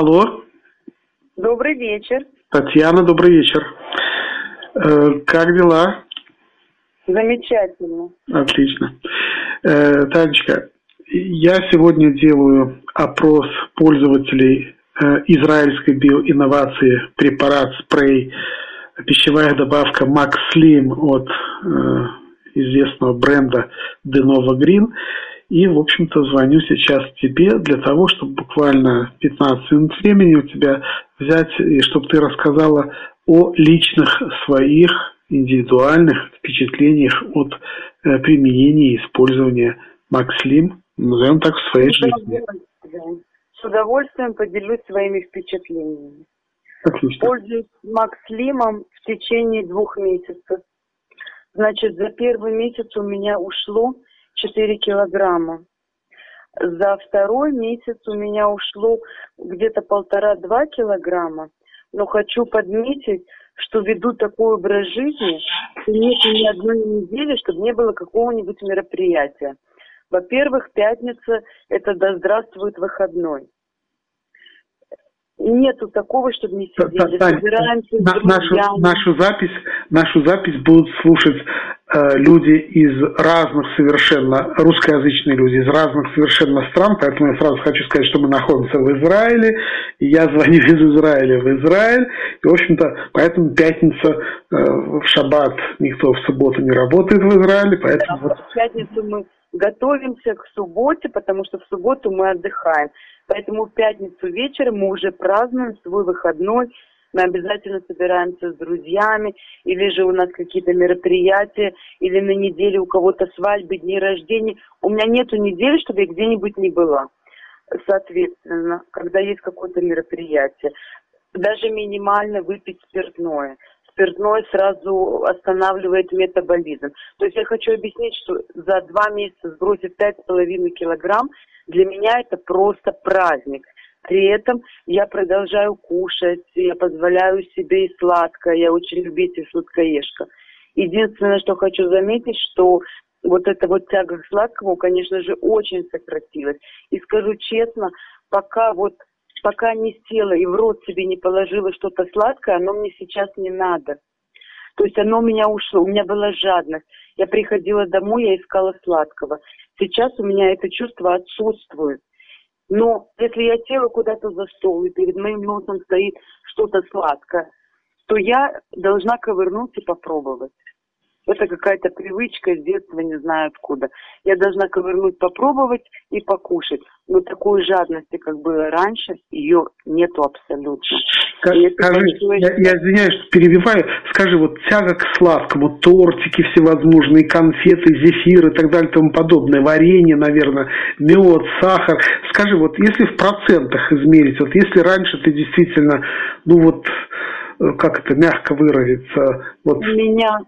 Алло. Добрый вечер. Татьяна, добрый вечер. Э, как дела? Замечательно. Отлично. Э, Танечка, я сегодня делаю опрос пользователей э, израильской биоинновации препарат спрей пищевая добавка Slim от э, известного бренда Denova Green. И, в общем-то, звоню сейчас тебе для того, чтобы буквально 15 минут времени у тебя взять, и чтобы ты рассказала о личных своих индивидуальных впечатлениях от э, применения и использования Макслим, назовем так, в своей С жизни. С удовольствием поделюсь своими впечатлениями. Отлично. Пользуюсь Макслимом в течение двух месяцев. Значит, за первый месяц у меня ушло 4 килограмма. За второй месяц у меня ушло где-то полтора-два килограмма. Но хочу подметить, что веду такой образ жизни, что нет ни одной недели, чтобы не было какого-нибудь мероприятия. Во-первых, пятница – это да здравствует выходной. Нету такого, чтобы не Та- сидели. Та- Собираемся на- нашу, нашу запись, нашу запись будут слушать люди из разных совершенно, русскоязычные люди из разных совершенно стран, поэтому я сразу хочу сказать, что мы находимся в Израиле, и я звоню из Израиля в Израиль, и, в общем-то, поэтому пятница э, в шаббат, никто в субботу не работает в Израиле, поэтому вот В пятницу мы готовимся к субботе, потому что в субботу мы отдыхаем. Поэтому в пятницу вечером мы уже празднуем свой выходной. Мы обязательно собираемся с друзьями, или же у нас какие-то мероприятия, или на неделе у кого-то свадьбы, дни рождения. У меня нету недели, чтобы я где-нибудь не была. Соответственно, когда есть какое-то мероприятие, даже минимально выпить спиртное. Спиртное сразу останавливает метаболизм. То есть я хочу объяснить, что за два месяца сбросить пять с половиной килограмм для меня это просто праздник. При этом я продолжаю кушать, я позволяю себе и сладкое, я очень любитель сладкоежка. Единственное, что хочу заметить, что вот эта вот тяга к сладкому, конечно же, очень сократилась. И скажу честно, пока вот пока не села и в рот себе не положила что-то сладкое, оно мне сейчас не надо. То есть оно у меня ушло, у меня была жадность. Я приходила домой, я искала сладкого. Сейчас у меня это чувство отсутствует. Но если я села куда-то за стол, и перед моим носом стоит что-то сладкое, то я должна ковырнуться и попробовать. Это какая-то привычка с детства, не знаю откуда. Я должна ковырнуть, попробовать и покушать. Но такой жадности, как было раньше, ее нету абсолютно. Скажи, я, я извиняюсь, что перебиваю. Скажи, вот тяга к сладкому, тортики всевозможные, конфеты, зефиры и так далее и тому подобное, варенье, наверное, мед, сахар. Скажи, вот если в процентах измерить, вот если раньше ты действительно, ну вот, как это мягко выразиться, вот У меня...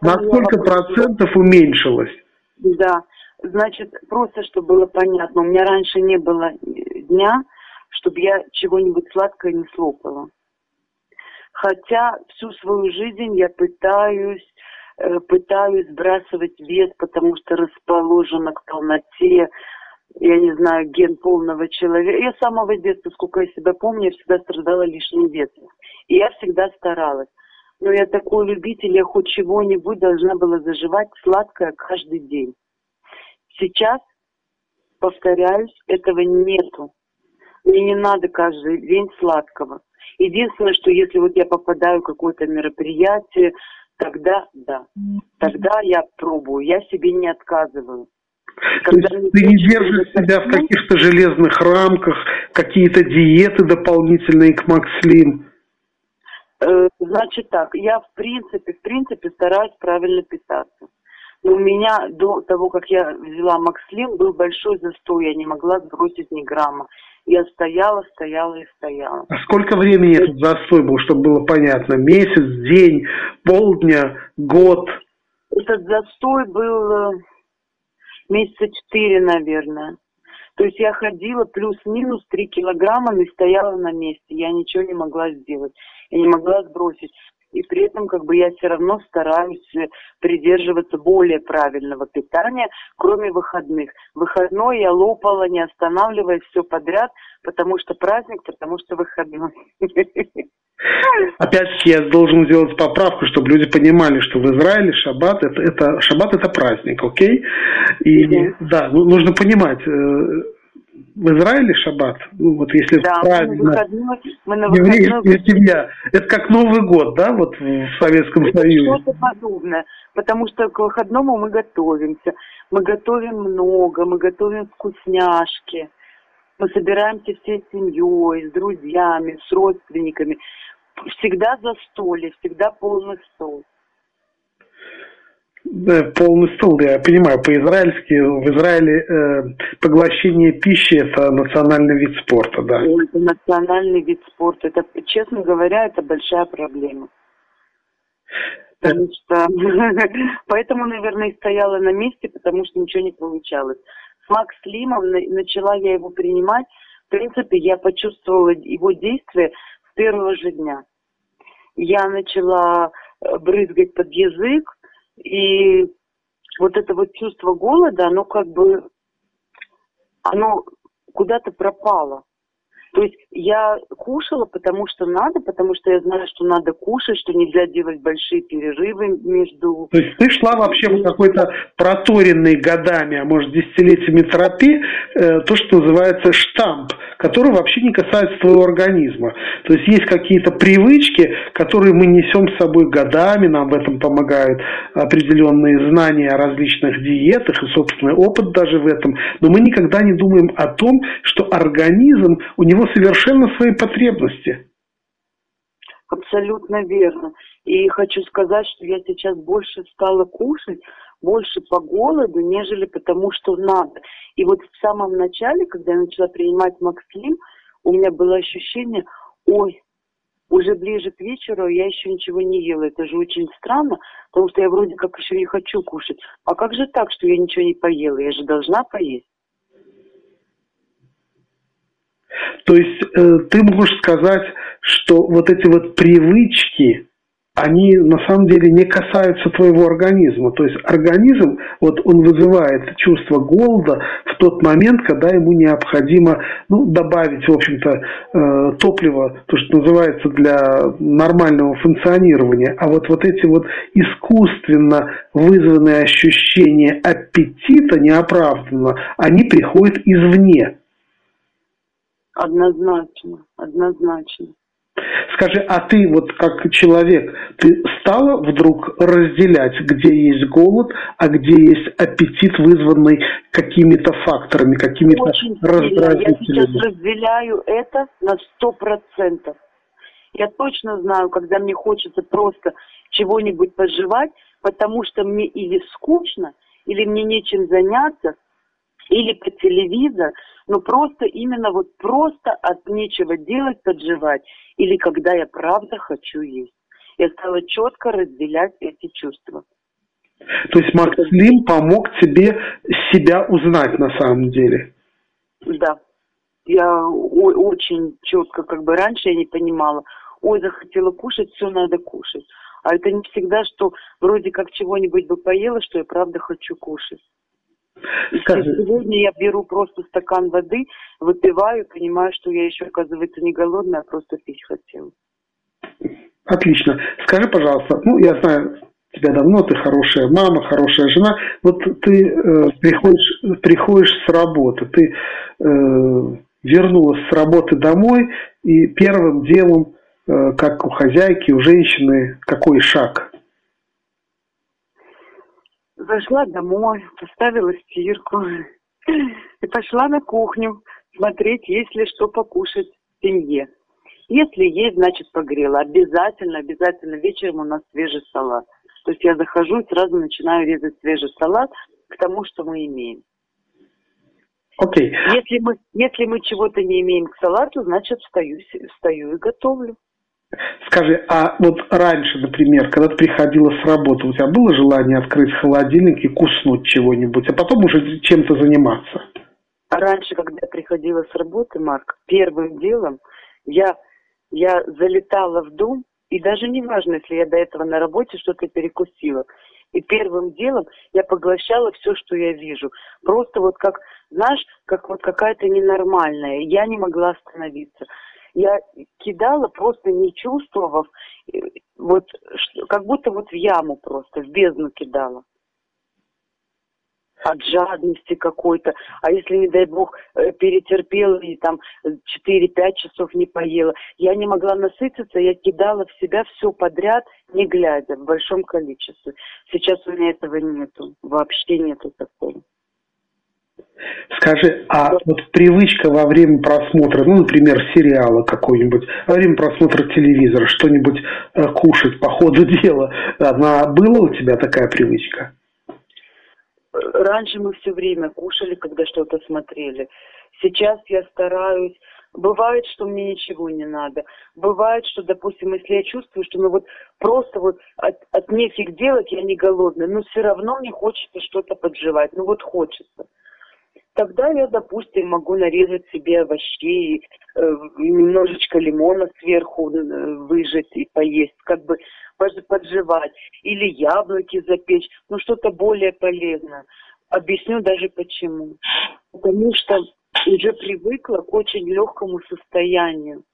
на сколько процентов уменьшилось? Да, значит, просто чтобы было понятно, у меня раньше не было э, дня, чтобы я чего-нибудь сладкое не слопала. Хотя всю свою жизнь я пытаюсь, э, пытаюсь сбрасывать вес, потому что расположена к полноте, я не знаю, ген полного человека. Я с самого детства, сколько я себя помню, я всегда страдала лишним весом. И я всегда старалась. Но я такой любитель, я хоть чего-нибудь должна была заживать сладкое каждый день. Сейчас, повторяюсь, этого нету. Мне не надо каждый день сладкого. Единственное, что если вот я попадаю в какое-то мероприятие, тогда да. Тогда я пробую, я себе не отказываю. То есть ты не держишь себя в каких-то железных рамках, какие-то диеты дополнительные к Макслим. Э, Значит так, я в принципе, в принципе стараюсь правильно питаться. Но у меня до того, как я взяла Макслим, был большой застой, я не могла сбросить ни грамма. Я стояла, стояла и стояла. А сколько времени этот застой был, чтобы было понятно? Месяц, день, полдня, год? Этот застой был э, месяца четыре, наверное. То есть я ходила плюс-минус три килограмма и стояла на месте. Я ничего не могла сделать. Я не могла сбросить. И при этом как бы я все равно стараюсь э, придерживаться более правильного питания, кроме выходных. Выходной я лопала, не останавливаясь, все подряд, потому что праздник, потому что выходной. Опять-таки я должен сделать поправку, чтобы люди понимали, что в Израиле шаббат это, это шаббат это праздник, окей? И да, ну, нужно понимать, э, в Израиле шаббат, ну, вот если да, правильно, мы на еврейская семья, это как Новый год, да, вот в Советском это Союзе? Что-то подобное, потому что к выходному мы готовимся, мы готовим много, мы готовим вкусняшки, мы собираемся всей семьей, с друзьями, с родственниками, всегда за столе, всегда полный стол. Полный стол, я понимаю, по-израильски, в Израиле э, поглощение пищи – это национальный вид спорта, да. Это национальный вид спорта. Это, честно говоря, это большая проблема. Потому что, поэтому, наверное, и стояла на месте, потому что ничего не получалось. С Макс Лимом начала я его принимать. В принципе, я почувствовала его действие с первого же дня. Я начала э, брызгать под язык, и вот это вот чувство голода, оно как бы, оно куда-то пропало. То есть я кушала, потому что надо, потому что я знаю, что надо кушать, что нельзя делать большие перерывы между... То есть ты шла вообще в какой-то проторенной годами, а может десятилетиями тропе, э, то, что называется штамп, который вообще не касается твоего организма. То есть есть какие-то привычки, которые мы несем с собой годами, нам в этом помогают определенные знания о различных диетах и собственный опыт даже в этом, но мы никогда не думаем о том, что организм, у него совершенно свои потребности. Абсолютно верно. И хочу сказать, что я сейчас больше стала кушать, больше по голоду, нежели потому, что надо. И вот в самом начале, когда я начала принимать Макслим, у меня было ощущение, ой, уже ближе к вечеру я еще ничего не ела. Это же очень странно, потому что я вроде как еще не хочу кушать. А как же так, что я ничего не поела? Я же должна поесть. То есть э, ты можешь сказать, что вот эти вот привычки, они на самом деле не касаются твоего организма. То есть организм, вот он вызывает чувство голода в тот момент, когда ему необходимо ну, добавить, в общем-то, э, топливо, то, что называется, для нормального функционирования. А вот, вот эти вот искусственно вызванные ощущения аппетита неоправданно, они приходят извне. Однозначно, однозначно. Скажи, а ты вот как человек, ты стала вдруг разделять, где есть голод, а где есть аппетит, вызванный какими-то факторами, какими-то Очень раздражителями? Я сейчас разделяю это на сто процентов. Я точно знаю, когда мне хочется просто чего-нибудь пожевать, потому что мне или скучно, или мне нечем заняться, или по телевизору, но просто именно вот просто от нечего делать, подживать, или когда я правда хочу есть. Я стала четко разделять эти чувства. То есть Макслим помог тебе себя узнать на самом деле? Да. Я очень четко, как бы раньше я не понимала, ой, захотела кушать, все надо кушать. А это не всегда, что вроде как чего-нибудь бы поела, что я правда хочу кушать. Скажи. Сегодня я беру просто стакан воды, выпиваю, понимаю, что я еще, оказывается, не голодная, а просто пить хотела. Отлично. Скажи, пожалуйста, ну, я знаю тебя давно, ты хорошая мама, хорошая жена. Вот ты э, приходишь, приходишь с работы, ты э, вернулась с работы домой, и первым делом, э, как у хозяйки, у женщины, какой шаг? Зашла домой, поставила стирку и пошла на кухню смотреть, есть ли что покушать в семье. Если есть, значит погрела. Обязательно, обязательно вечером у нас свежий салат. То есть я захожу и сразу начинаю резать свежий салат к тому, что мы имеем. Окей. Okay. Если мы, если мы чего-то не имеем к салату, значит встаю, встаю и готовлю. Скажи, а вот раньше, например, когда ты приходила с работы, у тебя было желание открыть холодильник и куснуть чего-нибудь, а потом уже чем-то заниматься? Раньше, когда я приходила с работы, Марк, первым делом я, я залетала в дом И даже не важно, если я до этого на работе что-то перекусила. И первым делом я поглощала все, что я вижу. Просто вот как, знаешь, как вот какая-то ненормальная. Я не могла остановиться. Я кидала, просто не чувствовав, вот как будто вот в яму просто, в бездну кидала от жадности какой-то. А если, не дай бог, э, перетерпела и там 4-5 часов не поела, я не могла насытиться, я кидала в себя все подряд, не глядя, в большом количестве. Сейчас у меня этого нету, вообще нету такого. Скажи, а вот привычка во время просмотра, ну, например, сериала какой-нибудь, во время просмотра телевизора, что-нибудь э, кушать по ходу дела, она была у тебя такая привычка? Раньше мы все время кушали, когда что-то смотрели. Сейчас я стараюсь. Бывает, что мне ничего не надо. Бывает, что, допустим, если я чувствую, что ну вот просто вот от, от нефиг делать, я не голодная, но все равно мне хочется что-то подживать. Ну вот хочется тогда я, допустим, могу нарезать себе овощей, э, немножечко лимона сверху э, выжать и поесть, как бы подживать. Или яблоки запечь, ну что-то более полезное. Объясню даже почему. Потому что уже привыкла к очень легкому состоянию.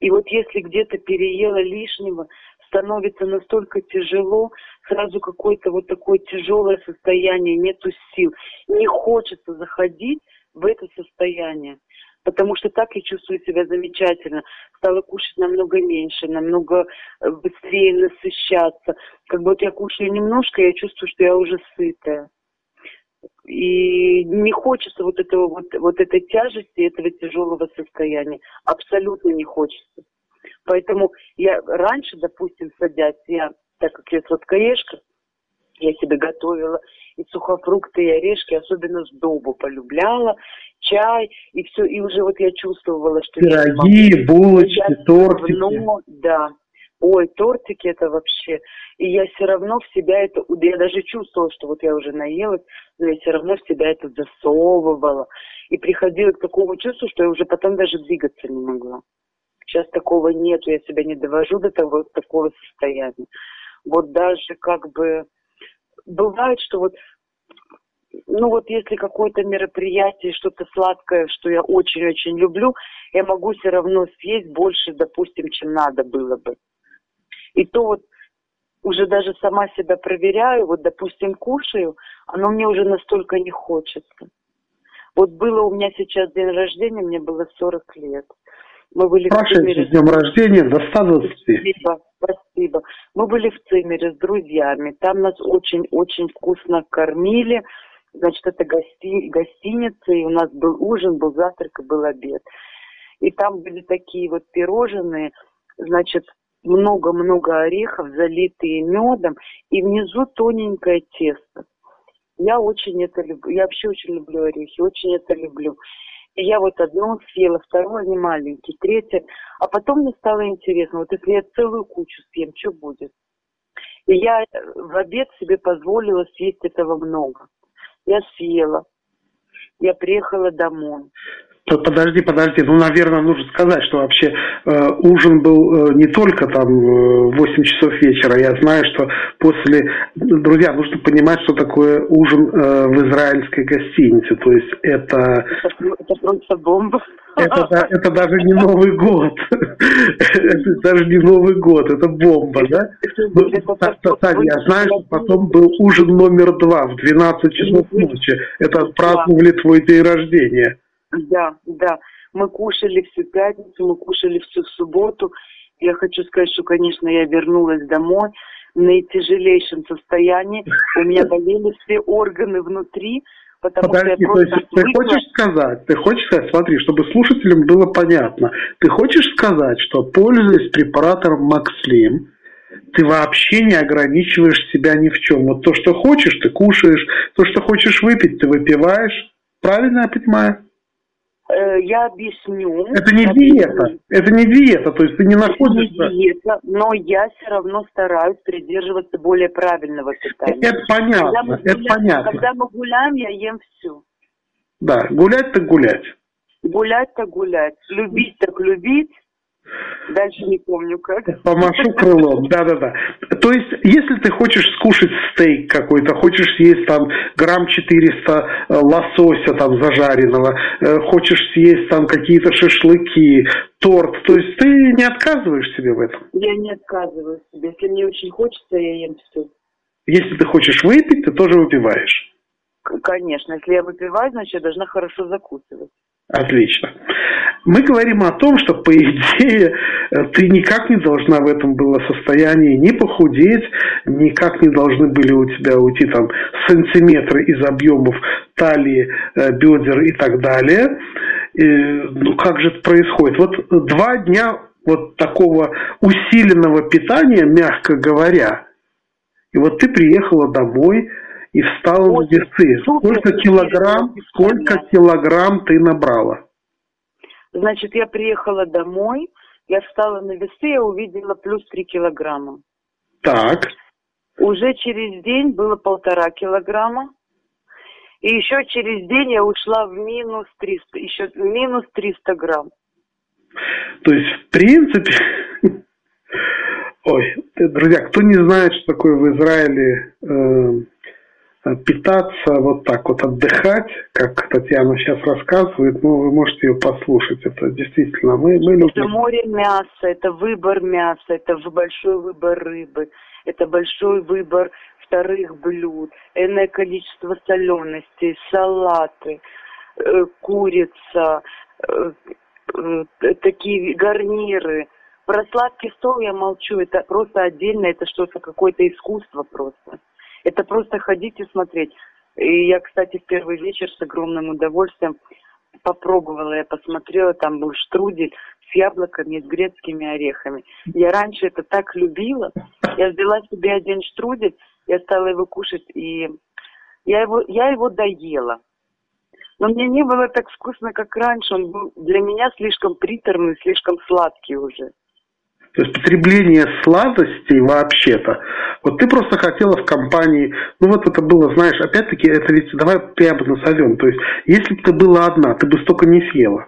И вот если где-то переела лишнего, становится настолько тяжело, сразу какое-то вот такое тяжелое состояние, нету сил. Не хочется заходить в это состояние. Потому что так я чувствую себя замечательно. Стала кушать намного меньше, намного э, быстрее насыщаться. Как будто я кушаю немножко, я чувствую, что я уже сытая. И не хочется вот этого вот, вот этой тяжести, этого тяжелого состояния. Абсолютно не хочется. Поэтому я раньше, допустим, садясь, я, так как я сладкоежка, я себе готовила и сухофрукты, и орешки, особенно сдобу полюбляла, чай, и все, и уже вот я чувствовала, что Пироги, я булочки, тортики. Равно, да. Ой, тортики это вообще. И я все равно в себя это, я даже чувствовала, что вот я уже наелась, но я все равно в себя это засовывала. И приходила к такому чувству, что я уже потом даже двигаться не могла. Сейчас такого нет, я себя не довожу до того, такого состояния. Вот даже как бы бывает, что вот ну вот если какое-то мероприятие, что-то сладкое, что я очень-очень люблю, я могу все равно съесть больше, допустим, чем надо было бы. И то вот уже даже сама себя проверяю, вот, допустим, кушаю, оно мне уже настолько не хочется. Вот было у меня сейчас день рождения, мне было 40 лет. Мы были в Цимере. с днем рождения до 120. Спасибо, спасибо. Мы были в Цимере с друзьями. Там нас очень-очень вкусно кормили. Значит, это гости, гостиница, и у нас был ужин, был завтрак и был обед. И там были такие вот пирожные, значит, много-много орехов, залитые медом, и внизу тоненькое тесто. Я очень это люблю. Я вообще очень люблю орехи, очень это люблю. Я вот одну съела, вторую не маленький, третье. А потом мне стало интересно, вот если я целую кучу съем, что будет? И я в обед себе позволила съесть этого много. Я съела. Я приехала домой. Подожди, подожди, ну, наверное, нужно сказать, что вообще э, ужин был э, не только там э, 8 часов вечера. Я знаю, что после... Друзья, нужно понимать, что такое ужин э, в израильской гостинице. То есть это... Это просто бомба. Это, это даже не Новый год. Это даже не Новый год, это бомба, да? Таня, я знаю, что потом был ужин номер два в 12 часов ночи. Это отпраздновали твой день рождения. Да, да. Мы кушали всю пятницу, мы кушали всю субботу. Я хочу сказать, что, конечно, я вернулась домой в наитяжелейшем состоянии. У меня болели все органы внутри, потому Подожди, что я просто... То есть ты хочешь сказать, ты хочешь сказать, смотри, чтобы слушателям было понятно, ты хочешь сказать, что пользуясь препаратом Макслим, ты вообще не ограничиваешь себя ни в чем. Вот то, что хочешь, ты кушаешь, то, что хочешь выпить, ты выпиваешь. Правильно я понимаю? Э, я объясню. Это не диета. Это не диета, то есть ты не находишься... Это не диета, но я все равно стараюсь придерживаться более правильного питания. Это понятно, это гуляем, понятно. Когда мы гуляем, я ем все. Да, гулять так гулять. Гулять так гулять. Любить так любить. Дальше не помню как. Помашу крылом, да-да-да. То есть, если ты хочешь скушать стейк какой-то, хочешь съесть там грамм 400 э, лосося там зажаренного, э, хочешь съесть там какие-то шашлыки, торт, то есть ты не отказываешь себе в этом? Я не отказываю себе. Если мне очень хочется, я ем все. Если ты хочешь выпить, ты тоже выпиваешь. Конечно, если я выпиваю, значит, я должна хорошо закусывать. Отлично. Мы говорим о том, что, по идее, ты никак не должна в этом было состоянии ни похудеть, никак не должны были у тебя уйти там сантиметры из объемов талии, э, бедер и так далее. И, ну, как же это происходит? Вот два дня вот такого усиленного питания, мягко говоря, и вот ты приехала домой, и встала на весы. Сколько килограмм, сколько килограмм ты набрала? Значит, я приехала домой, я встала на весы, я увидела плюс 3 килограмма. Так. Уже через день было полтора килограмма. И еще через день я ушла в минус 300, еще минус 300 грамм. То есть, в принципе, ой, друзья, кто не знает, что такое в Израиле Э, питаться, вот так вот отдыхать, как Татьяна сейчас рассказывает, ну, вы можете ее послушать. Это действительно мы, мы любим. Это море мяса, это выбор мяса, это большой выбор рыбы, это большой выбор вторых блюд, энное количество соленостей, салаты, э, курица, э, такие гарниры. Про сладкий стол я молчу, это просто отдельно, это что-то, какое-то искусство просто. Это просто ходить и смотреть. И я, кстати, в первый вечер с огромным удовольствием попробовала, я посмотрела, там был штрудель с яблоками, с грецкими орехами. Я раньше это так любила. Я взяла себе один штрудель, я стала его кушать, и я его, я его доела. Но мне не было так вкусно, как раньше. Он был для меня слишком приторный, слишком сладкий уже. То есть потребление сладостей вообще-то. Вот ты просто хотела в компании, ну вот это было, знаешь, опять-таки, это ведь, давай прямо назовем. То есть, если бы ты была одна, ты бы столько не съела.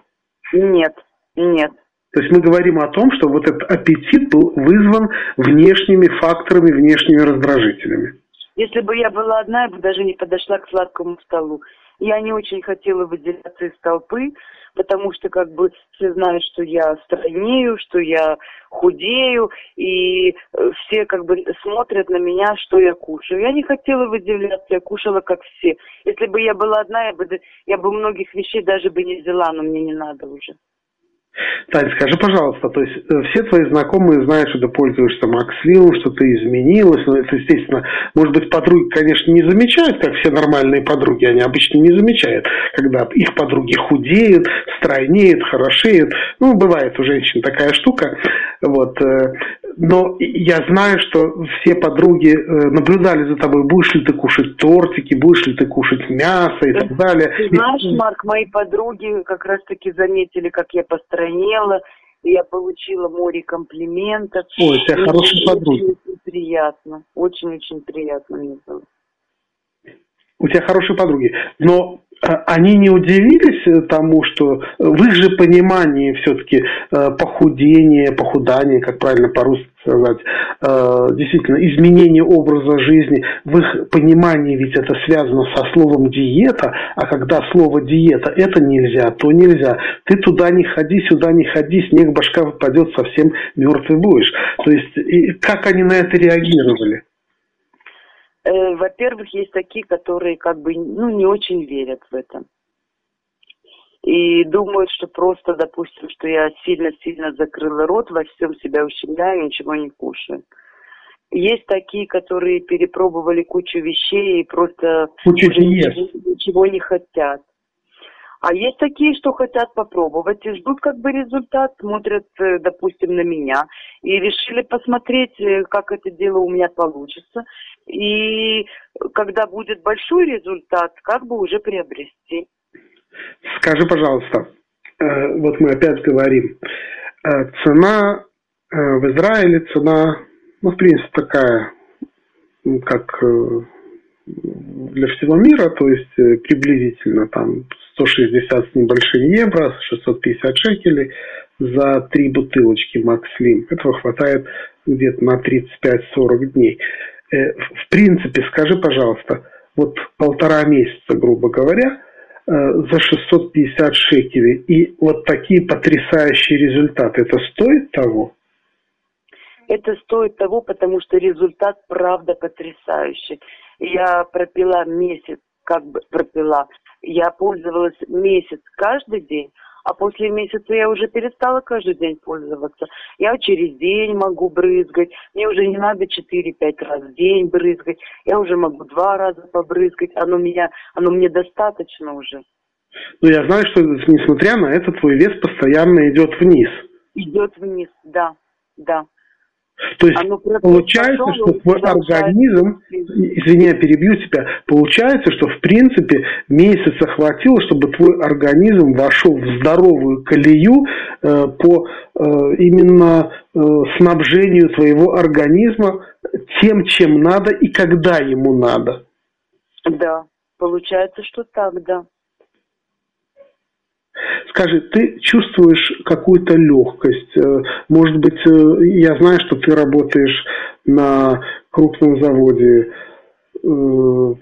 Нет, нет. То есть мы говорим о том, что вот этот аппетит был вызван внешними факторами, внешними раздражителями. Если бы я была одна, я бы даже не подошла к сладкому столу. Я не очень хотела выделяться из толпы, потому что как бы все знают, что я стройнею, что я худею, и э, все как бы смотрят на меня, что я кушаю. Я не хотела выделяться, я кушала как все. Если бы я была одна, я бы, я бы многих вещей даже бы не взяла, но мне не надо уже. Тань, скажи, пожалуйста, то есть э, все твои знакомые знают, что ты пользуешься Максвиллом, что ты изменилась, но это, естественно, может быть, подруги, конечно, не замечают, как все нормальные подруги, они обычно не замечают, когда их подруги худеют, стройнеют, хорошеют. Ну, бывает у женщин такая штука. Вот. Но я знаю, что все подруги э, наблюдали за тобой, будешь ли ты кушать тортики, будешь ли ты кушать мясо и так далее. Ты знаешь, Марк, мои подруги как раз-таки заметили, как я постранела, и я получила море комплиментов. Ой, у тебя хорошие подруги. Очень приятно, очень-очень приятно мне было. У тебя хорошие подруги. Но они не удивились э, тому, что в их же понимании все-таки э, похудение, похудание, как правильно по-русски сказать, э, действительно изменение образа жизни, в их понимании ведь это связано со словом диета, а когда слово диета это нельзя, то нельзя. Ты туда не ходи, сюда не ходи, снег башка выпадет, совсем мертвый будешь. То есть, как они на это реагировали? Э, во-первых, есть такие, которые как бы ну, не очень верят в это. И думают, что просто, допустим, что я сильно-сильно закрыла рот, во всем себя ущемляю, ничего не кушаю. Есть такие, которые перепробовали кучу вещей и просто ничего не хотят. А есть такие, что хотят попробовать и ждут как бы результат, смотрят, э, допустим, на меня и решили посмотреть, э, как это дело у меня получится. И когда будет большой результат, как бы уже приобрести. Скажи, пожалуйста, э, вот мы опять говорим, цена в Израиле, цена, ну, в принципе, такая, как для всего мира, то есть э, приблизительно там 160 с небольшим евро, 650 шекелей за три бутылочки Макслим. Этого хватает где-то на 35-40 дней. Э, в принципе, скажи, пожалуйста, вот полтора месяца, грубо говоря, э, за 650 шекелей и вот такие потрясающие результаты, это стоит того? Это стоит того, потому что результат правда потрясающий. Я пропила месяц, как бы пропила. Я пользовалась месяц каждый день, а после месяца я уже перестала каждый день пользоваться. Я через день могу брызгать, мне уже не надо 4-5 раз в день брызгать, я уже могу два раза побрызгать, оно, меня, оно мне достаточно уже. Ну, я знаю, что несмотря на это, твой вес постоянно идет вниз. Идет вниз, да, да. То есть Оно получается, что твой организм, извини, я перебью тебя, получается, что в принципе месяца хватило, чтобы твой организм вошел в здоровую колею э, по э, именно э, снабжению твоего организма тем, чем надо и когда ему надо. Да, получается, что так, да. Скажи, ты чувствуешь какую-то легкость? Э, может быть, э, я знаю, что ты работаешь на крупном заводе, э,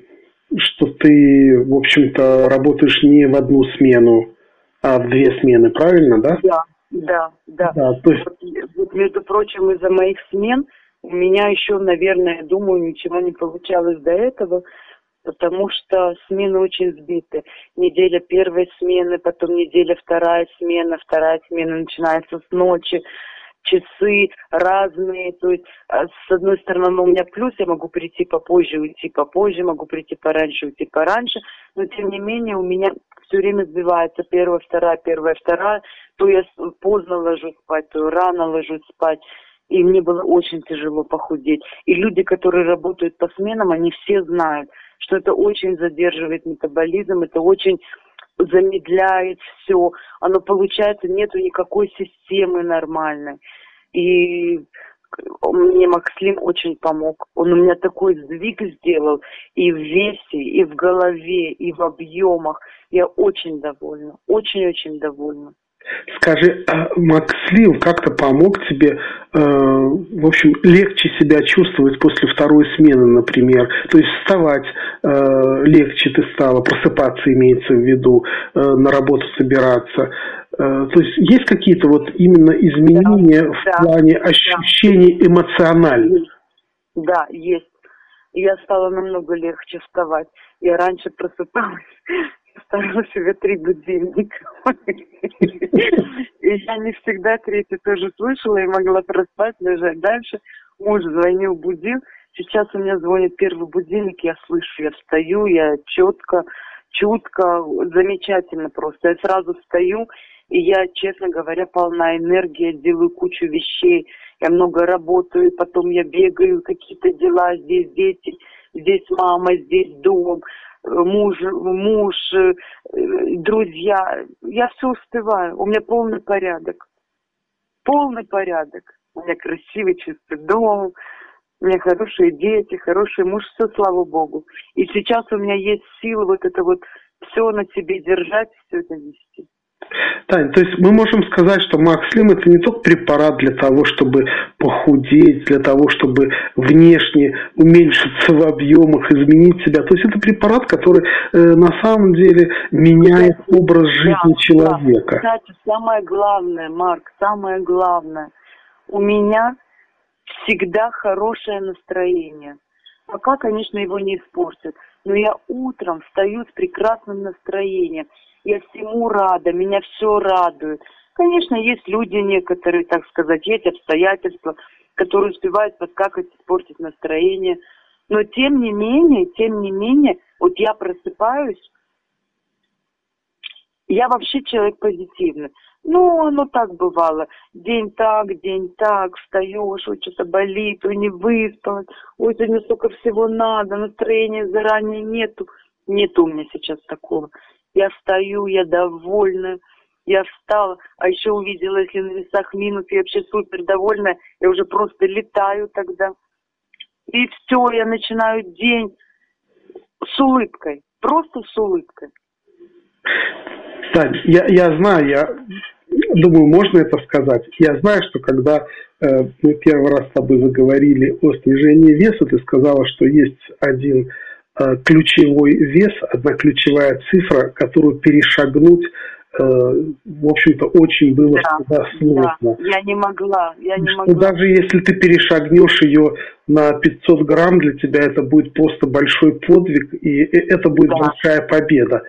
что ты, в общем-то, работаешь не в одну смену, а в две смены, правильно, да? Да, да, да. да то есть... вот, между прочим, из-за моих смен у меня еще, наверное, думаю, ничего не получалось до этого потому что смены очень сбиты. Неделя первой смены, потом неделя вторая смена, вторая смена начинается с ночи, часы разные, то есть а, с одной стороны ну, у меня плюс, я могу прийти попозже, уйти попозже, могу прийти пораньше, уйти пораньше, но тем не менее у меня все время сбивается. Первая, вторая, первая, вторая, то я поздно ложусь спать, то рано ложусь спать, и мне было очень тяжело похудеть. И люди, которые работают по сменам, они все знают, что это очень задерживает метаболизм, это очень замедляет все. Оно получается, нету никакой системы нормальной. И мне Макслим очень помог. Он у меня такой сдвиг сделал и в весе, и в голове, и в объемах. Я очень довольна, очень-очень довольна. Скажи, а Макслим как-то помог тебе, э, в общем, легче себя чувствовать после второй смены, например? То есть вставать э, легче ты стала, просыпаться имеется в виду, э, на работу собираться. Э, то есть есть какие-то вот именно изменения да, в да, плане ощущений да. эмоциональных? Да, есть. Я стала намного легче вставать. Я раньше просыпалась ставила себе три будильника. И я не всегда третий тоже слышала и могла проспать, лежать дальше. Муж звонил, будил. Сейчас у меня звонит первый будильник, я слышу, я встаю, я четко, чутко, замечательно просто. Я сразу встаю, и я, честно говоря, полна энергии, делаю кучу вещей. Я много работаю, потом я бегаю, какие-то дела, здесь дети, здесь мама, здесь дом муж, муж, э, друзья. Я все успеваю. У меня полный порядок. Полный порядок. У меня красивый, чистый дом. У меня хорошие дети, хороший муж, все, слава богу. И сейчас у меня есть сила вот это вот все на себе держать, все это нести. Тань, то есть мы можем сказать, что Макслим это не только препарат для того, чтобы похудеть, для того, чтобы внешне уменьшиться в объемах, изменить себя. То есть это препарат, который э, на самом деле меняет образ жизни да, человека. Да. Кстати, самое главное, Марк, самое главное, у меня всегда хорошее настроение. Пока, конечно, его не испортит. Но я утром встаю с прекрасным настроением я всему рада, меня все радует. Конечно, есть люди некоторые, так сказать, есть обстоятельства, которые успевают подскакать, испортить настроение. Но тем не менее, тем не менее, вот я просыпаюсь, я вообще человек позитивный. Ну, оно так бывало. День так, день так, встаешь, ой, что-то болит, ой, не выспалась, ой, сегодня столько всего надо, настроения заранее нету. Нету у меня сейчас такого. Я встаю, я довольна, я встала, а еще увидела, если на весах минус, я вообще супер довольна, я уже просто летаю тогда. И все, я начинаю день с улыбкой, просто с улыбкой. Тань, я, я знаю, я думаю, можно это сказать. Я знаю, что когда э, мы первый раз с тобой заговорили о снижении веса, ты сказала, что есть один ключевой вес, одна ключевая цифра, которую перешагнуть э, в общем-то, очень было да, всегда сложно. Да, я не могла, я не что могла. даже если ты перешагнешь ее на 500 грамм, для тебя это будет просто большой подвиг, и это будет Да. большая победа.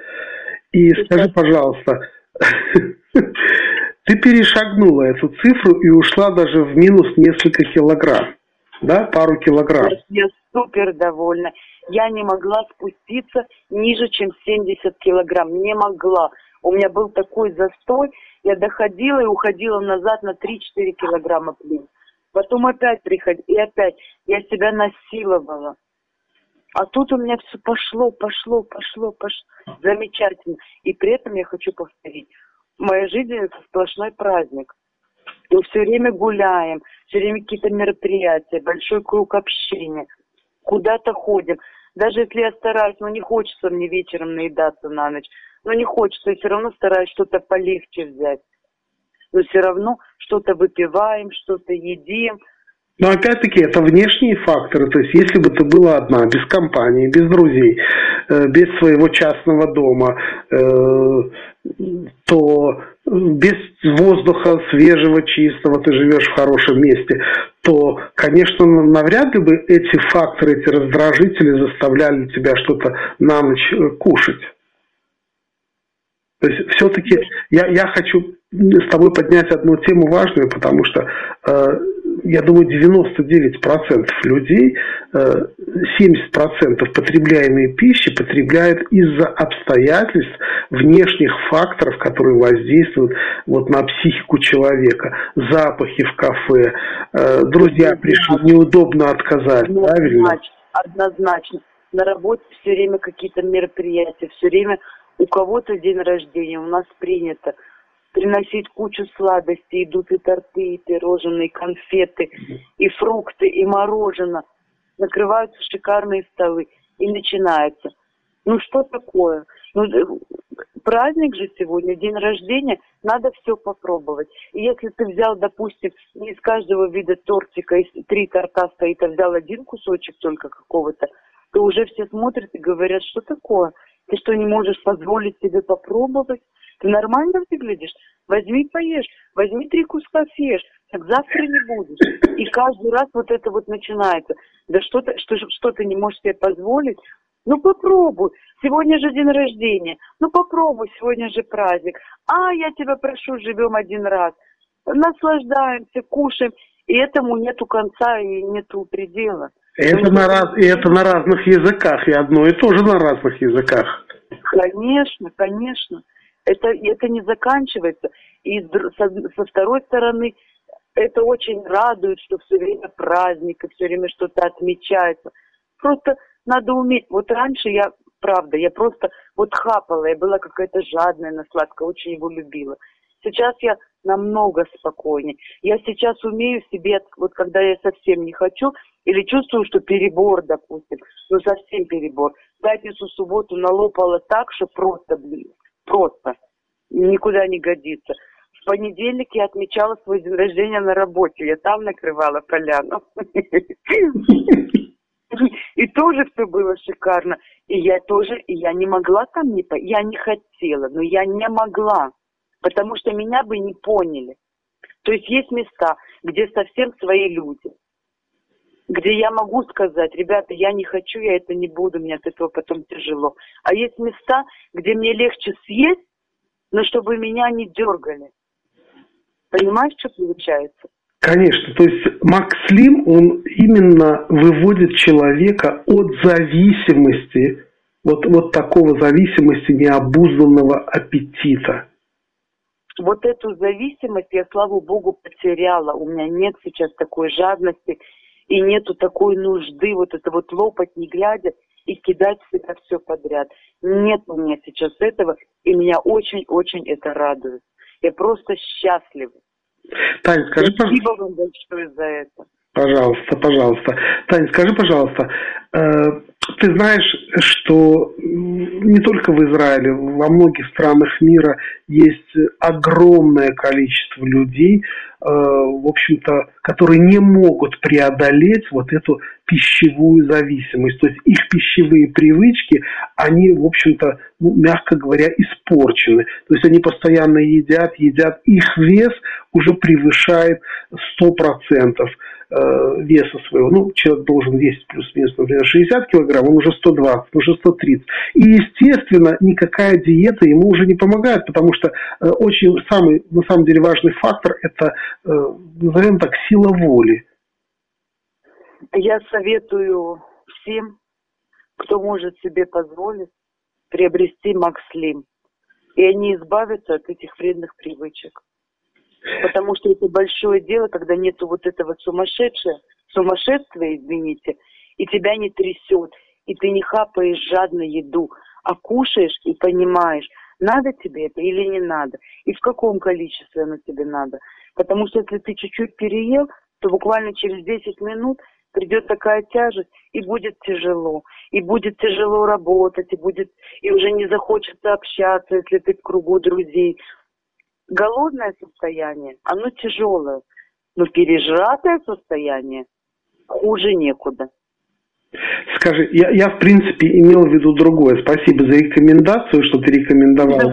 И Это- скажи, пожалуйста, ты перешагнула эту цифру и ушла даже в минус несколько килограмм, да, пару килограмм. Я супер довольна. Я не могла спуститься ниже, чем 70 килограмм. Не могла. У меня был такой застой. Я доходила и уходила назад на 3-4 килограмма плюс. Потом опять приходила. И опять. Я себя насиловала. А тут у меня все пошло, пошло, пошло, пошло. Замечательно. И при этом я хочу повторить. Моя жизнь это сплошной праздник. Мы все время гуляем, все время какие-то мероприятия, большой круг общения. Куда-то ходим. Даже если я стараюсь, но не хочется мне вечером наедаться на ночь. Но не хочется, я все равно стараюсь что-то полегче взять. Но все равно что-то выпиваем, что-то едим. Но опять-таки это внешние факторы. То есть если бы ты была одна, без компании, без друзей, э, без своего частного дома, э, то без воздуха свежего, чистого, ты живешь в хорошем месте, то, конечно, навряд ли бы эти факторы, эти раздражители заставляли тебя что-то на ночь э, кушать. То есть все-таки я, я хочу с тобой поднять одну тему важную, потому что э, я думаю, 99% людей, э, 70% потребляемой пищи потребляют из-за обстоятельств, внешних факторов, которые воздействуют вот на психику человека. Запахи в кафе, э, друзья пришли, неудобно отказать, правильно? Однозначно, однозначно. На работе все время какие-то мероприятия, все время у кого-то день рождения. У нас принято приносить кучу сладостей. Идут и торты, и пирожные, и конфеты, и фрукты, и мороженое. Накрываются шикарные столы. И начинается. Ну что такое? Ну, праздник же сегодня, день рождения, надо все попробовать. И если ты взял, допустим, не из каждого вида тортика, из три торта стоит, а взял один кусочек только какого-то, то уже все смотрят и говорят, что такое? Ты что, не можешь позволить себе попробовать? Ты нормально выглядишь? Возьми поешь, возьми три куска съешь, так завтра не будешь. И каждый раз вот это вот начинается. Да что ты, что, что ты не можешь себе позволить? Ну попробуй, сегодня же день рождения, ну попробуй, сегодня же праздник. А, я тебя прошу, живем один раз. Наслаждаемся, кушаем, и этому нету конца и нету предела. Это на, раз, и это на разных языках, и одно и то же на разных языках. Конечно, конечно. Это, это не заканчивается. И со, со второй стороны, это очень радует, что все время праздник, и все время что-то отмечается. Просто надо уметь. Вот раньше я, правда, я просто вот хапала, я была какая-то жадная на сладкое, очень его любила. Сейчас я намного спокойнее. Я сейчас умею себе, вот когда я совсем не хочу, или чувствую, что перебор, допустим, ну совсем перебор. Пятницу, субботу налопала так, что просто, блин, просто никуда не годится. В понедельник я отмечала свой день рождения на работе. Я там накрывала поляну. И тоже все было шикарно. И я тоже, я не могла там не... по- Я не хотела, но я не могла. Потому что меня бы не поняли. То есть есть места, где совсем свои люди. Где я могу сказать, ребята, я не хочу, я это не буду, мне от этого потом тяжело. А есть места, где мне легче съесть, но чтобы меня не дергали. Понимаешь, что получается? Конечно, то есть Макс Слим, он именно выводит человека от зависимости, вот, вот такого зависимости необузданного аппетита. Вот эту зависимость я, слава богу, потеряла. У меня нет сейчас такой жадности и нету такой нужды вот это вот лопать не глядя и кидать в себя все подряд. Нет у меня сейчас этого, и меня очень-очень это радует. Я просто счастлива. Тань, скажи. Спасибо вам большое за это. Пожалуйста, пожалуйста. Таня, скажи, пожалуйста, э, ты знаешь, что не только в Израиле, во многих странах мира есть огромное количество людей, э, в общем-то, которые не могут преодолеть вот эту пищевую зависимость. То есть их пищевые привычки, они, в общем-то, ну, мягко говоря, испорчены. То есть они постоянно едят, едят, их вес уже превышает 100% э, веса своего. Ну, человек должен весить плюс-минус, например, 60 килограмм, он уже 120, уже 130. И, естественно, никакая диета ему уже не помогает, потому что э, очень самый, на самом деле, важный фактор – это, э, назовем так, сила воли. Я советую всем, кто может себе позволить, приобрести Макслим. И они избавятся от этих вредных привычек. Потому что это большое дело, когда нету вот этого сумасшедшего, сумасшествия, извините, и тебя не трясет, и ты не хапаешь жадно еду, а кушаешь и понимаешь, надо тебе это или не надо, и в каком количестве оно тебе надо. Потому что если ты чуть-чуть переел, то буквально через 10 минут придет такая тяжесть, и будет тяжело, и будет тяжело работать, и будет, и уже не захочется общаться, если ты в кругу друзей. Голодное состояние, оно тяжелое, но пережратое состояние хуже некуда. Скажи, я, я в принципе имел в виду другое. Спасибо за рекомендацию, что ты рекомендовал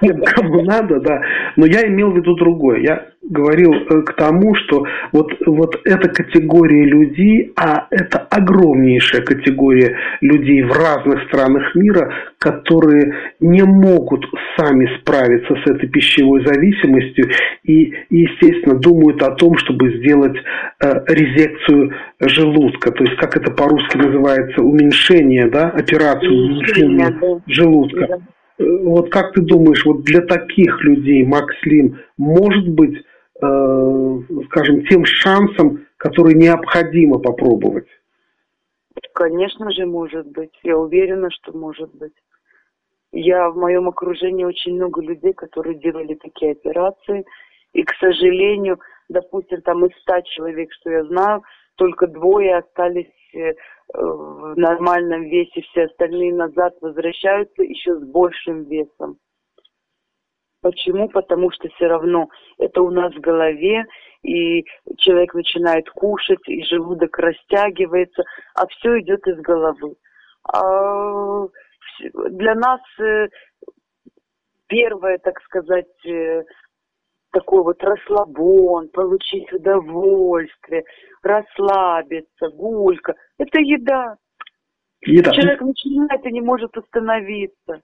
кому надо, да. Но я имел в виду другое. Я говорил э, к тому, что вот, вот эта категория людей, а это огромнейшая категория людей в разных странах мира, которые не могут сами справиться с этой пищевой зависимостью и, естественно, думают о том, чтобы сделать э, резекцию желудка. То есть, как это по-русски называется, уменьшение, да, операцию уменьшения желудка. Э, вот как ты думаешь, вот для таких людей Макслим может быть скажем, тем шансом, который необходимо попробовать? Конечно же, может быть. Я уверена, что может быть. Я в моем окружении очень много людей, которые делали такие операции. И, к сожалению, допустим, там из ста человек, что я знаю, только двое остались э, в нормальном весе, все остальные назад возвращаются еще с большим весом. Почему? Потому что все равно это у нас в голове, и человек начинает кушать, и желудок растягивается, а все идет из головы. А для нас э, первое, так сказать, э, такой вот расслабон, получить удовольствие, расслабиться, гулька. Это еда. еда. Человек начинает и не может остановиться.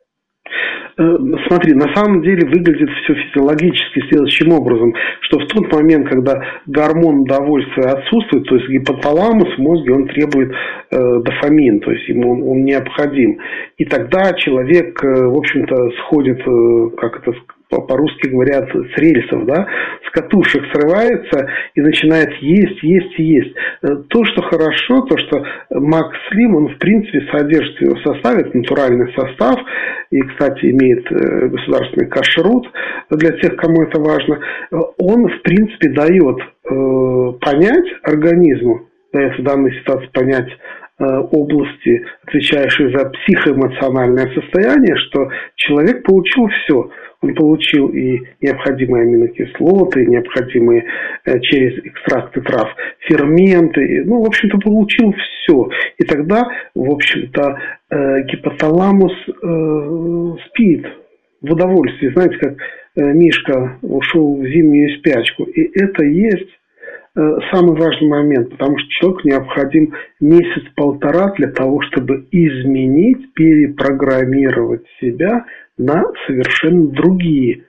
Э, смотри, на самом деле выглядит все физиологически следующим образом, что в тот момент, когда гормон удовольствия отсутствует, то есть гипоталамус в мозге, он требует э, дофамин, то есть ему он, он необходим. И тогда человек, э, в общем-то, сходит, э, как это по-русски говорят, с рельсов, да, с катушек срывается и начинает есть, есть и есть. Э, то, что хорошо, то, что Макс Слим, он в принципе содержит в составе, это натуральный состав, и, кстати, имеет э, государственный кашрут для тех, кому это важно, он в принципе дает э, понять организму, дает в данной ситуации понять области, отвечающие за психоэмоциональное состояние, что человек получил все – он получил и необходимые аминокислоты, необходимые э, через экстракты трав ферменты, ну, в общем-то, получил все. И тогда, в общем-то, э, гипоталамус э, спит в удовольствии. Знаете, как Мишка ушел в зимнюю спячку. И это есть самый важный момент, потому что человеку необходим месяц-полтора для того, чтобы изменить, перепрограммировать себя на совершенно другие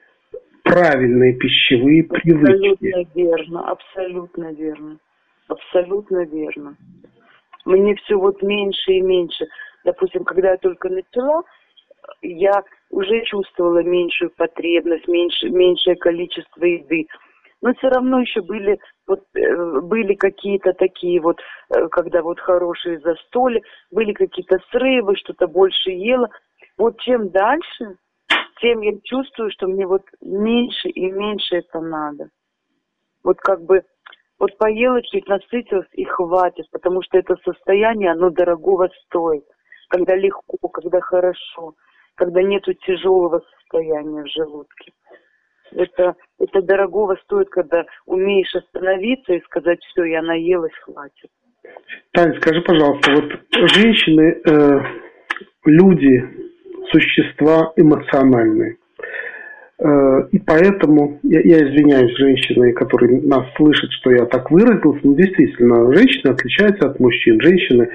правильные пищевые привычки. Абсолютно верно, абсолютно верно, абсолютно верно. Мне все вот меньше и меньше. Допустим, когда я только начала, я уже чувствовала меньшую потребность, меньше, меньшее количество еды. Но все равно еще были вот э, были какие-то такие вот, э, когда вот хорошие застолья, были какие-то срывы, что-то больше ела. Вот чем дальше, тем я чувствую, что мне вот меньше и меньше это надо. Вот как бы, вот поела чуть, насытилась и хватит, потому что это состояние, оно дорогого стоит. когда легко, когда хорошо, когда нету тяжелого состояния в желудке. Это, это дорогого стоит, когда умеешь остановиться и сказать, все, я наелась, хватит. Таня, скажи, пожалуйста, вот женщины, э, люди, существа эмоциональные. Э, и поэтому, я, я извиняюсь женщины, которые нас слышат, что я так выразился, но действительно, женщины отличаются от мужчин. Женщины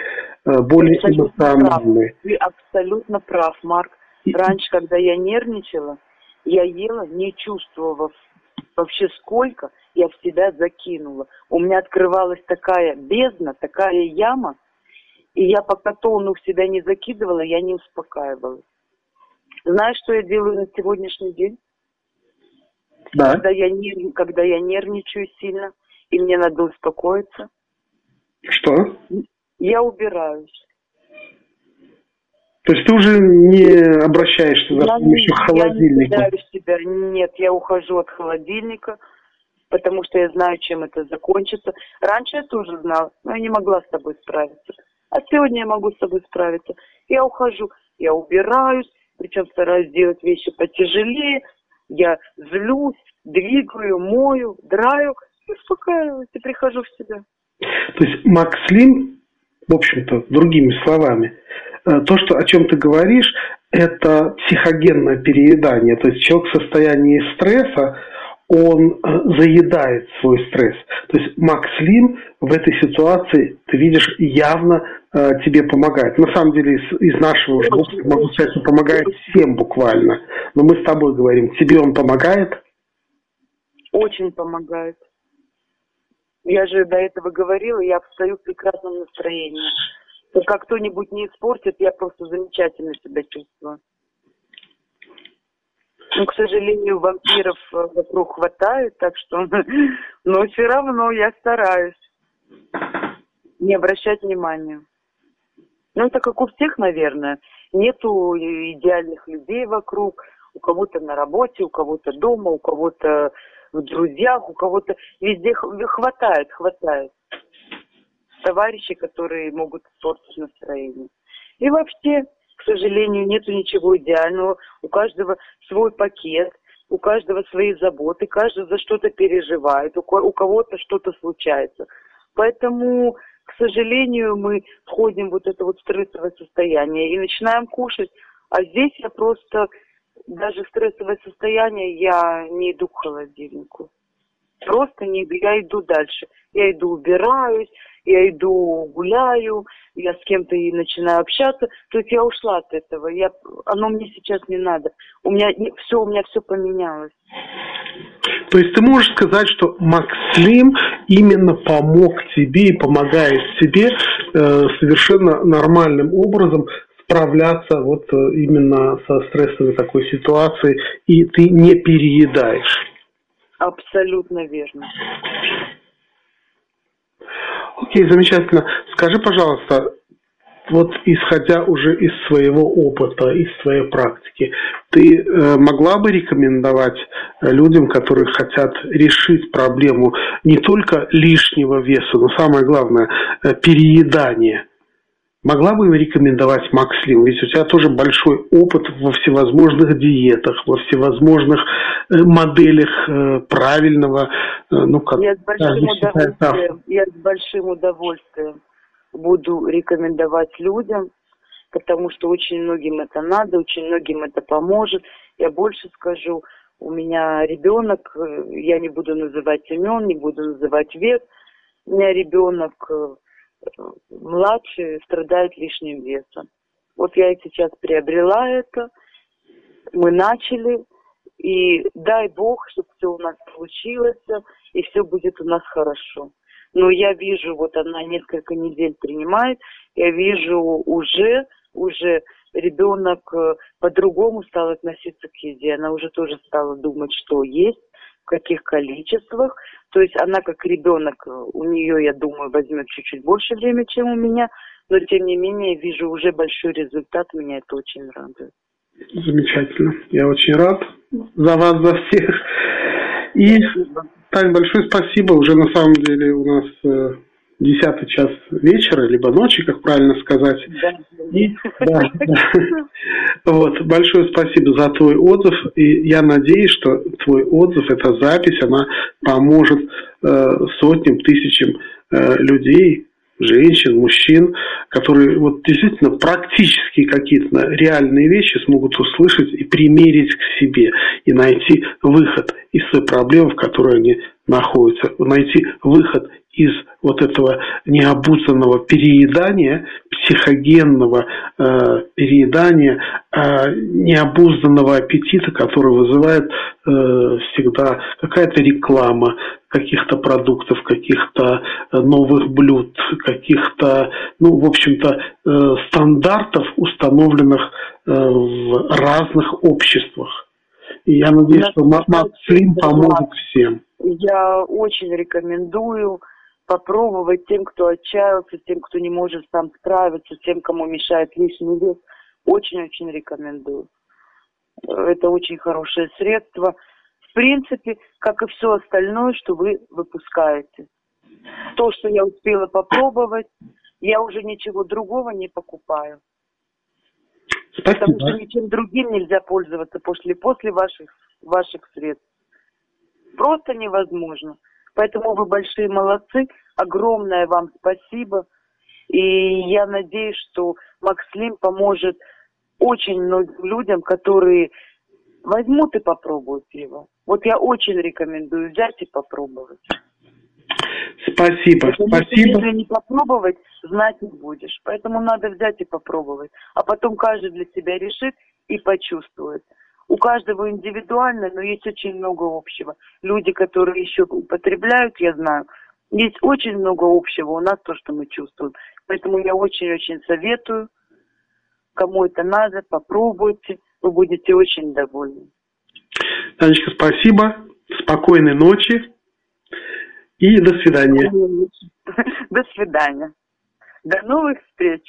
э, более абсолютно эмоциональные. Прав. Ты абсолютно прав, Марк. Раньше, когда я нервничала, я ела, не чувствовав вообще сколько, я в себя закинула. У меня открывалась такая бездна, такая яма, и я пока тону в себя не закидывала, я не успокаивалась. Знаешь, что я делаю на сегодняшний день? Да. Когда я, нерв... когда я нервничаю сильно, и мне надо успокоиться. Что? Я убираюсь. То есть ты уже не обращаешься за помощью холодильника? Я не себя. Нет, я ухожу от холодильника, потому что я знаю, чем это закончится. Раньше я тоже знала, но я не могла с тобой справиться. А сегодня я могу с тобой справиться. Я ухожу, я убираюсь, причем стараюсь делать вещи потяжелее. Я злюсь, двигаю, мою, драю и успокаиваюсь, и прихожу в себя. То есть Макс Лим, в общем-то, другими словами, то, что, о чем ты говоришь, это психогенное переедание. То есть человек в состоянии стресса, он э, заедает свой стресс. То есть Макс Лим в этой ситуации, ты видишь, явно э, тебе помогает. На самом деле из, из нашего уже могу сказать, что помогает всем буквально. Но мы с тобой говорим, тебе он помогает? Очень помогает. Я же до этого говорила, я встаю в прекрасном настроении как кто-нибудь не испортит, я просто замечательно себя чувствую. Ну, к сожалению, вампиров э, вокруг хватает, так что... Но все равно я стараюсь не обращать внимания. Ну, это как у всех, наверное. Нету идеальных людей вокруг. У кого-то на работе, у кого-то дома, у кого-то в друзьях, у кого-то... Везде хватает, хватает товарищи, которые могут испортить настроение. И вообще, к сожалению, нету ничего идеального. У каждого свой пакет, у каждого свои заботы, каждый за что-то переживает, у кого-то что-то случается. Поэтому, к сожалению, мы входим в вот это вот стрессовое состояние и начинаем кушать. А здесь я просто, даже в стрессовое состояние, я не иду к холодильнику. Просто не я иду дальше. Я иду убираюсь, я иду гуляю, я с кем-то и начинаю общаться. То есть я ушла от этого. Я, оно мне сейчас не надо. У меня все, у меня все поменялось. То есть ты можешь сказать, что Макслим именно помог тебе и помогает тебе э, совершенно нормальным образом справляться вот э, именно со стрессовой такой ситуацией, и ты не переедаешь. Абсолютно верно. Окей, замечательно. Скажи, пожалуйста, вот исходя уже из своего опыта, из своей практики, ты э, могла бы рекомендовать людям, которые хотят решить проблему не только лишнего веса, но самое главное, э, переедания – Могла бы рекомендовать Макс Лим? Ведь у тебя тоже большой опыт во всевозможных диетах, во всевозможных э, моделях э, правильного, э, ну как... Я с большим, удовольствием, я с большим удовольствием буду рекомендовать людям, потому что очень многим это надо, очень многим это поможет. Я больше скажу, у меня ребенок, я не буду называть имен, не буду называть век, у меня ребенок младшие страдают лишним весом. Вот я сейчас приобрела это, мы начали, и дай Бог, чтобы все у нас получилось, и все будет у нас хорошо. Но я вижу, вот она несколько недель принимает, я вижу уже, уже ребенок э, по-другому стал относиться к еде. Она уже тоже стала думать, что есть, каких количествах. То есть она как ребенок, у нее, я думаю, возьмет чуть-чуть больше времени, чем у меня, но тем не менее вижу уже большой результат, меня это очень радует. Замечательно. Я очень рад за вас, за всех. И, Тань, большое спасибо. Уже на самом деле у нас э, десятый час вечера, либо ночи, как правильно сказать. Да. И, да, Вот, большое спасибо за твой отзыв. И я надеюсь, что твой отзыв, эта запись, она поможет э, сотням, тысячам э, людей, женщин, мужчин, которые вот действительно практически какие-то реальные вещи смогут услышать и примерить к себе, и найти выход из той проблемы, в которой они находятся, найти выход из вот этого необузданного переедания, психогенного э, переедания, э, необузданного аппетита, который вызывает э, всегда какая-то реклама каких-то продуктов, каких-то э, новых блюд, каких-то, ну, в общем-то, э, стандартов, установленных э, в разных обществах. И я надеюсь, что Максим поможет всем. Я очень рекомендую попробовать тем, кто отчаялся, тем, кто не может сам справиться, тем, кому мешает лишний вес. Очень-очень рекомендую. Это очень хорошее средство. В принципе, как и все остальное, что вы выпускаете. То, что я успела попробовать, я уже ничего другого не покупаю. Спасибо. Потому что ничем другим нельзя пользоваться после, после ваших, ваших средств. Просто невозможно. Поэтому вы большие молодцы. Огромное вам спасибо. И я надеюсь, что Макслим поможет очень многим людям, которые возьмут и попробуют его. Вот я очень рекомендую взять и попробовать. Спасибо, Потому спасибо. Если не попробовать, знать не будешь. Поэтому надо взять и попробовать. А потом каждый для себя решит и почувствует. У каждого индивидуально, но есть очень много общего. Люди, которые еще употребляют, я знаю, есть очень много общего у нас, то, что мы чувствуем. Поэтому я очень-очень советую, кому это надо, попробуйте, вы будете очень довольны. Танечка, спасибо, спокойной ночи и до свидания. До свидания. До новых встреч.